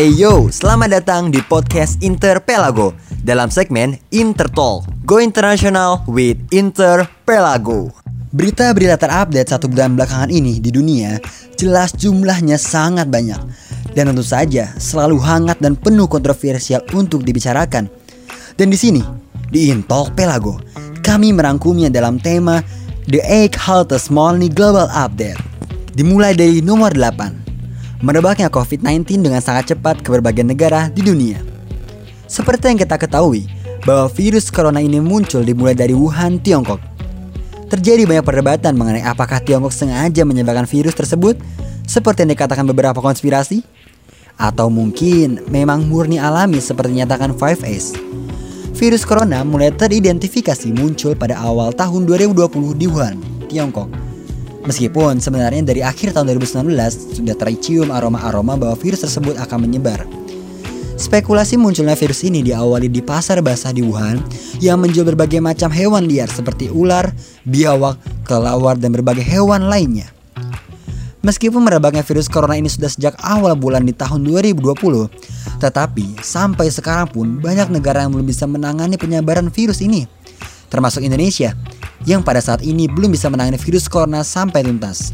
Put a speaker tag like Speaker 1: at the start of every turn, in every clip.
Speaker 1: Hey yo, selamat datang di podcast Interpelago dalam segmen Intertalk. Go international with Interpelago. Berita-berita terupdate satu bulan belakangan ini di dunia jelas jumlahnya sangat banyak dan tentu saja selalu hangat dan penuh kontroversial untuk dibicarakan. Dan di sini di Intalk Pelago kami merangkumnya dalam tema The Eight Hottest Morning Global Update. Dimulai dari nomor 8 merebaknya COVID-19 dengan sangat cepat ke berbagai negara di dunia. Seperti yang kita ketahui, bahwa virus corona ini muncul dimulai dari Wuhan, Tiongkok. Terjadi banyak perdebatan mengenai apakah Tiongkok sengaja menyebarkan virus tersebut, seperti yang dikatakan beberapa konspirasi, atau mungkin memang murni alami seperti dinyatakan 5S. Virus corona mulai teridentifikasi muncul pada awal tahun 2020 di Wuhan, Tiongkok Meskipun sebenarnya dari akhir tahun 2019 sudah tercium aroma-aroma bahwa virus tersebut akan menyebar. Spekulasi munculnya virus ini diawali di pasar basah di Wuhan yang menjual berbagai macam hewan liar seperti ular, biawak, kelawar, dan berbagai hewan lainnya. Meskipun merebaknya virus corona ini sudah sejak awal bulan di tahun 2020, tetapi sampai sekarang pun banyak negara yang belum bisa menangani penyebaran virus ini, termasuk Indonesia yang pada saat ini belum bisa menangani virus corona sampai tuntas.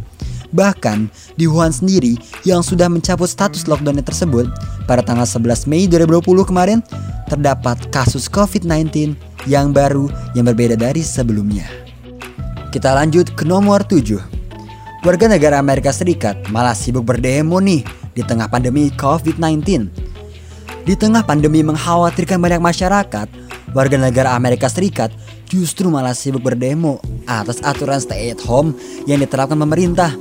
Speaker 1: Bahkan di Wuhan sendiri yang sudah mencabut status lockdown tersebut pada tanggal 11 Mei 2020 kemarin terdapat kasus COVID-19 yang baru yang berbeda dari sebelumnya. Kita lanjut ke nomor 7. Warga negara Amerika Serikat malah sibuk berdemo nih di tengah pandemi COVID-19. Di tengah pandemi mengkhawatirkan banyak masyarakat, warga negara Amerika Serikat justru malah sibuk berdemo atas aturan stay at home yang diterapkan pemerintah.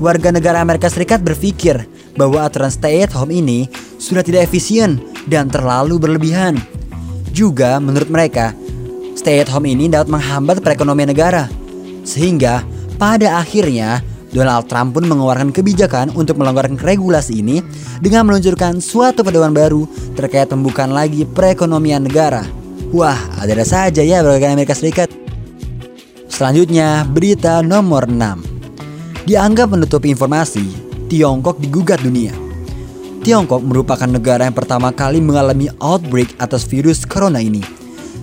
Speaker 1: Warga negara Amerika Serikat berpikir bahwa aturan stay at home ini sudah tidak efisien dan terlalu berlebihan. Juga menurut mereka, stay at home ini dapat menghambat perekonomian negara. Sehingga pada akhirnya Donald Trump pun mengeluarkan kebijakan untuk melonggarkan regulasi ini dengan meluncurkan suatu pedoman baru terkait pembukaan lagi perekonomian negara. Wah, ada-ada saja ya warga Amerika Serikat. Selanjutnya, berita nomor 6. Dianggap menutupi informasi, Tiongkok digugat dunia. Tiongkok merupakan negara yang pertama kali mengalami outbreak atas virus corona ini.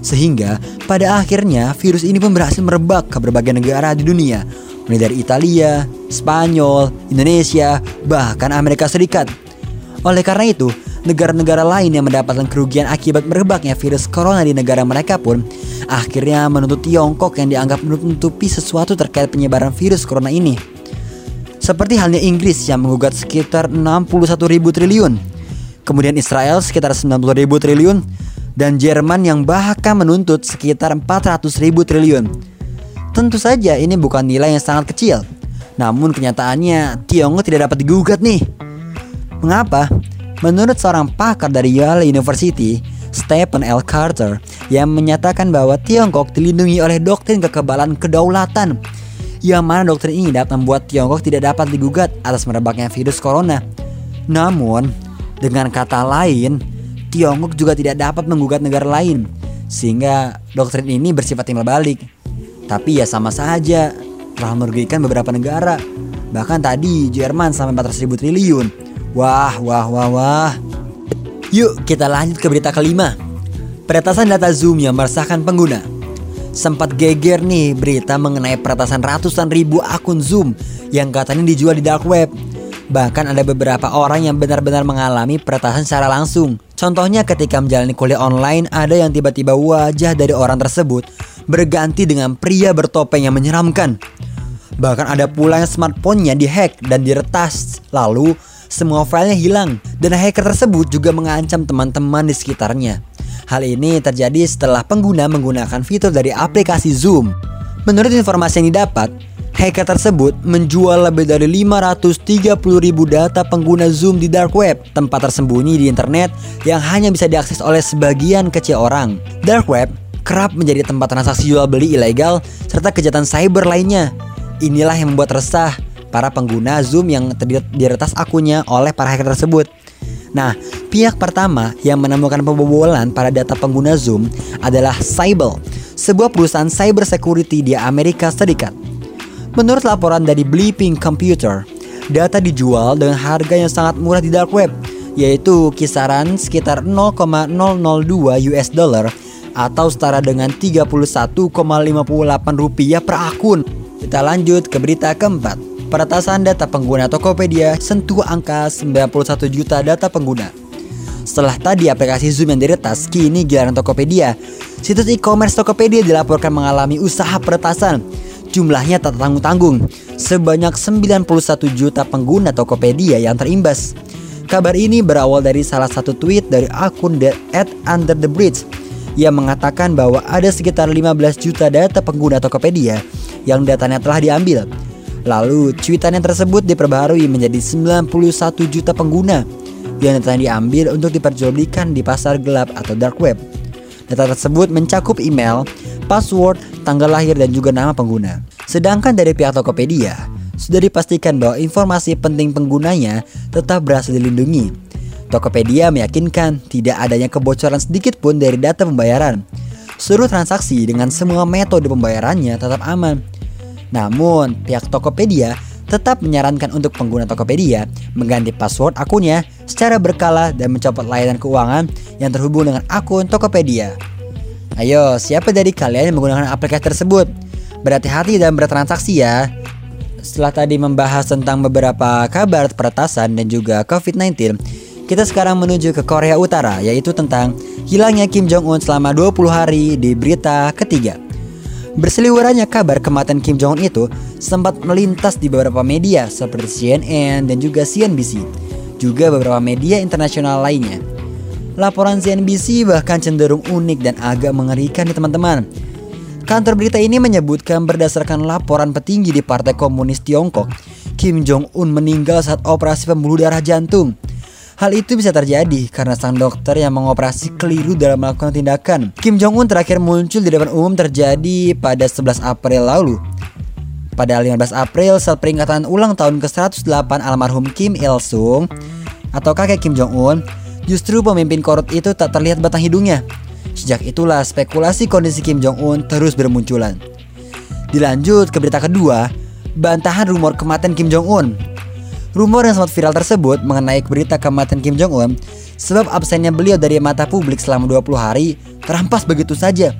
Speaker 1: Sehingga pada akhirnya virus ini pun berhasil merebak ke berbagai negara di dunia, mulai dari Italia, Spanyol, Indonesia, bahkan Amerika Serikat. Oleh karena itu, negara-negara lain yang mendapatkan kerugian akibat merebaknya virus corona di negara mereka pun akhirnya menuntut Tiongkok yang dianggap menutupi sesuatu terkait penyebaran virus corona ini. Seperti halnya Inggris yang menggugat sekitar 61 ribu triliun, kemudian Israel sekitar 90 ribu triliun, dan Jerman yang bahkan menuntut sekitar 400 ribu triliun. Tentu saja ini bukan nilai yang sangat kecil, namun kenyataannya Tiongkok tidak dapat digugat nih. Mengapa? Menurut seorang pakar dari Yale University, Stephen L. Carter, yang menyatakan bahwa Tiongkok dilindungi oleh doktrin kekebalan kedaulatan, yang mana doktrin ini dapat membuat Tiongkok tidak dapat digugat atas merebaknya virus corona. Namun, dengan kata lain, Tiongkok juga tidak dapat menggugat negara lain, sehingga doktrin ini bersifat timbal balik. Tapi ya sama saja, telah merugikan beberapa negara. Bahkan tadi Jerman sampai 400 ribu triliun Wah, wah, wah, wah. Yuk kita lanjut ke berita kelima. Peretasan data Zoom yang meresahkan pengguna. Sempat geger nih berita mengenai peretasan ratusan ribu akun Zoom yang katanya dijual di dark web. Bahkan ada beberapa orang yang benar-benar mengalami peretasan secara langsung. Contohnya ketika menjalani kuliah online ada yang tiba-tiba wajah dari orang tersebut berganti dengan pria bertopeng yang menyeramkan. Bahkan ada pula yang smartphone-nya dihack dan diretas. Lalu semua filenya hilang dan hacker tersebut juga mengancam teman-teman di sekitarnya. Hal ini terjadi setelah pengguna menggunakan fitur dari aplikasi Zoom. Menurut informasi yang didapat, hacker tersebut menjual lebih dari 530 ribu data pengguna Zoom di dark web, tempat tersembunyi di internet yang hanya bisa diakses oleh sebagian kecil orang. Dark web kerap menjadi tempat transaksi jual beli ilegal serta kejahatan cyber lainnya. Inilah yang membuat resah para pengguna Zoom yang diretas akunnya oleh para hacker tersebut. Nah, pihak pertama yang menemukan pembobolan pada data pengguna Zoom adalah Cybel, sebuah perusahaan cyber security di Amerika Serikat. Menurut laporan dari Bleeping Computer, data dijual dengan harga yang sangat murah di dark web, yaitu kisaran sekitar 0,002 US dollar atau setara dengan 31,58 rupiah per akun. Kita lanjut ke berita keempat. Peretasan data pengguna Tokopedia sentuh angka 91 juta data pengguna. Setelah tadi aplikasi Zoom yang diretas, kini giliran Tokopedia. Situs e-commerce Tokopedia dilaporkan mengalami usaha peretasan. Jumlahnya tak tanggung-tanggung, sebanyak 91 juta pengguna Tokopedia yang terimbas. Kabar ini berawal dari salah satu tweet dari akun The at Under the Bridge yang mengatakan bahwa ada sekitar 15 juta data pengguna Tokopedia yang datanya telah diambil. Lalu cuitannya tersebut diperbaharui menjadi 91 juta pengguna yang datanya diambil untuk diperjualbelikan di pasar gelap atau dark web. Data tersebut mencakup email, password, tanggal lahir dan juga nama pengguna. Sedangkan dari pihak Tokopedia, sudah dipastikan bahwa informasi penting penggunanya tetap berhasil dilindungi. Tokopedia meyakinkan tidak adanya kebocoran sedikit pun dari data pembayaran. Seluruh transaksi dengan semua metode pembayarannya tetap aman. Namun, pihak Tokopedia tetap menyarankan untuk pengguna Tokopedia mengganti password akunnya secara berkala dan mencopot layanan keuangan yang terhubung dengan akun Tokopedia. Ayo, siapa dari kalian yang menggunakan aplikasi tersebut? Berhati-hati dalam bertransaksi ya. Setelah tadi membahas tentang beberapa kabar peretasan dan juga COVID-19, kita sekarang menuju ke Korea Utara, yaitu tentang hilangnya Kim Jong-un selama 20 hari di berita ketiga. Berseliwerannya kabar kematian Kim Jong Un itu sempat melintas di beberapa media seperti CNN dan juga CNBC, juga beberapa media internasional lainnya. Laporan CNBC bahkan cenderung unik dan agak mengerikan nih teman-teman. Kantor berita ini menyebutkan berdasarkan laporan petinggi di Partai Komunis Tiongkok, Kim Jong-un meninggal saat operasi pembuluh darah jantung. Hal itu bisa terjadi karena sang dokter yang mengoperasi keliru dalam melakukan tindakan. Kim Jong-un terakhir muncul di depan umum terjadi pada 11 April lalu. Pada 15 April saat peringatan ulang tahun ke-108 almarhum Kim Il Sung atau kakek Kim Jong-un, justru pemimpin korut itu tak terlihat batang hidungnya. Sejak itulah spekulasi kondisi Kim Jong-un terus bermunculan. Dilanjut ke berita kedua, bantahan rumor kematian Kim Jong-un. Rumor yang sempat viral tersebut mengenai berita kematian Kim Jong-un sebab absennya beliau dari mata publik selama 20 hari terampas begitu saja.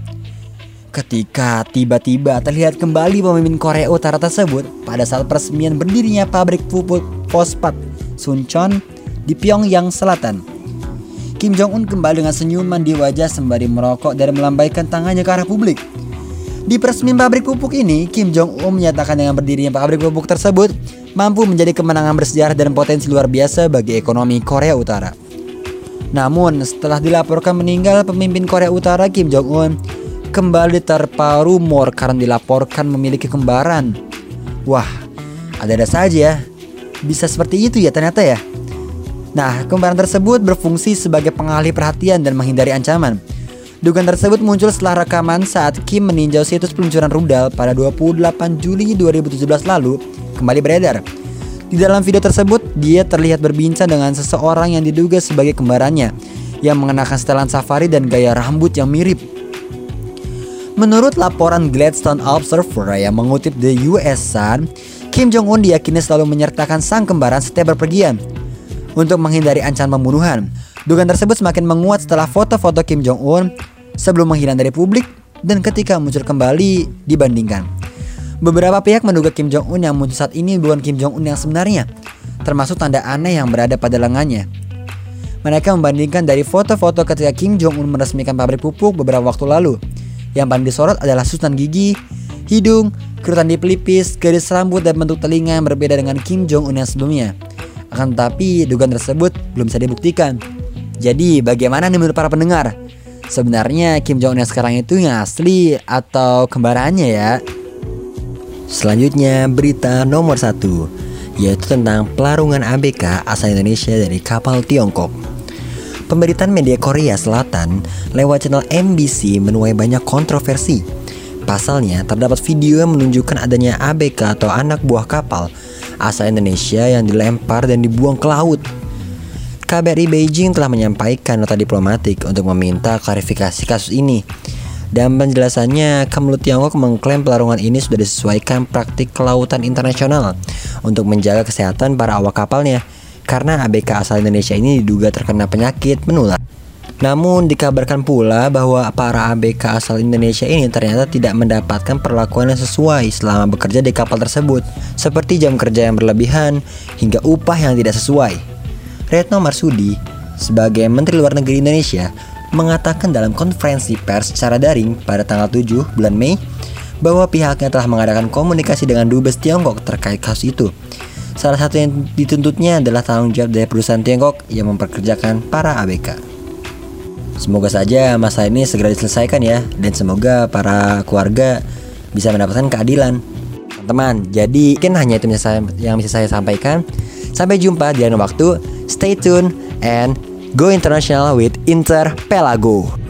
Speaker 1: Ketika tiba-tiba terlihat kembali pemimpin Korea Utara tersebut pada saat peresmian berdirinya pabrik pupuk fosfat Suncheon di Pyongyang Selatan. Kim Jong-un kembali dengan senyuman di wajah sembari merokok dan melambaikan tangannya ke arah publik. Di peresmian pabrik pupuk ini, Kim Jong-un menyatakan dengan berdirinya pabrik pupuk tersebut mampu menjadi kemenangan bersejarah dan potensi luar biasa bagi ekonomi Korea Utara. Namun, setelah dilaporkan meninggal pemimpin Korea Utara Kim Jong-un, kembali terpa rumor karena dilaporkan memiliki kembaran. Wah, ada-ada saja. Bisa seperti itu ya ternyata ya. Nah, kembaran tersebut berfungsi sebagai pengalih perhatian dan menghindari ancaman. Dugaan tersebut muncul setelah rekaman saat Kim meninjau situs peluncuran rudal pada 28 Juli 2017 lalu kembali beredar. Di dalam video tersebut, dia terlihat berbincang dengan seseorang yang diduga sebagai kembarannya yang mengenakan setelan safari dan gaya rambut yang mirip. Menurut laporan Gladstone Observer yang mengutip The US Sun, Kim Jong-un diyakini selalu menyertakan sang kembaran setiap berpergian untuk menghindari ancaman pembunuhan. Dugaan tersebut semakin menguat setelah foto-foto Kim Jong-un sebelum menghilang dari publik dan ketika muncul kembali dibandingkan. Beberapa pihak menduga Kim Jong-un yang muncul saat ini bukan Kim Jong-un yang sebenarnya, termasuk tanda aneh yang berada pada lengannya. Mereka membandingkan dari foto-foto ketika Kim Jong-un meresmikan pabrik pupuk beberapa waktu lalu. Yang paling disorot adalah susunan gigi, hidung, kerutan di pelipis, garis rambut dan bentuk telinga yang berbeda dengan Kim Jong-un yang sebelumnya. Akan tetapi dugaan tersebut belum bisa dibuktikan. Jadi bagaimana nih menurut para pendengar? Sebenarnya Kim Jong Un yang sekarang itu yang asli atau kembarannya ya? Selanjutnya berita nomor satu yaitu tentang pelarungan ABK asal Indonesia dari kapal Tiongkok. Pemberitaan media Korea Selatan lewat channel MBC menuai banyak kontroversi. Pasalnya, terdapat video yang menunjukkan adanya ABK atau anak buah kapal asal Indonesia yang dilempar dan dibuang ke laut. KBRI Beijing telah menyampaikan nota diplomatik untuk meminta klarifikasi kasus ini. Dan penjelasannya, Kemlu Tiongkok mengklaim pelarungan ini sudah disesuaikan praktik kelautan internasional untuk menjaga kesehatan para awak kapalnya. karena ABK asal Indonesia ini diduga terkena penyakit menular. Namun dikabarkan pula bahwa para ABK asal Indonesia ini ternyata tidak mendapatkan perlakuan yang sesuai selama bekerja di kapal tersebut, seperti jam kerja yang berlebihan hingga upah yang tidak sesuai. Retno Marsudi, sebagai Menteri Luar Negeri Indonesia, mengatakan dalam konferensi pers secara daring pada tanggal 7 bulan Mei bahwa pihaknya telah mengadakan komunikasi dengan Dubes Tiongkok terkait kasus itu. Salah satu yang dituntutnya adalah tanggung jawab dari perusahaan Tiongkok yang memperkerjakan para ABK. Semoga saja masalah ini segera diselesaikan ya dan semoga para keluarga bisa mendapatkan keadilan. Teman-teman, jadi mungkin hanya itu yang bisa saya sampaikan. Sampai jumpa di lain waktu. Stay tune and go international with Inter Pelago.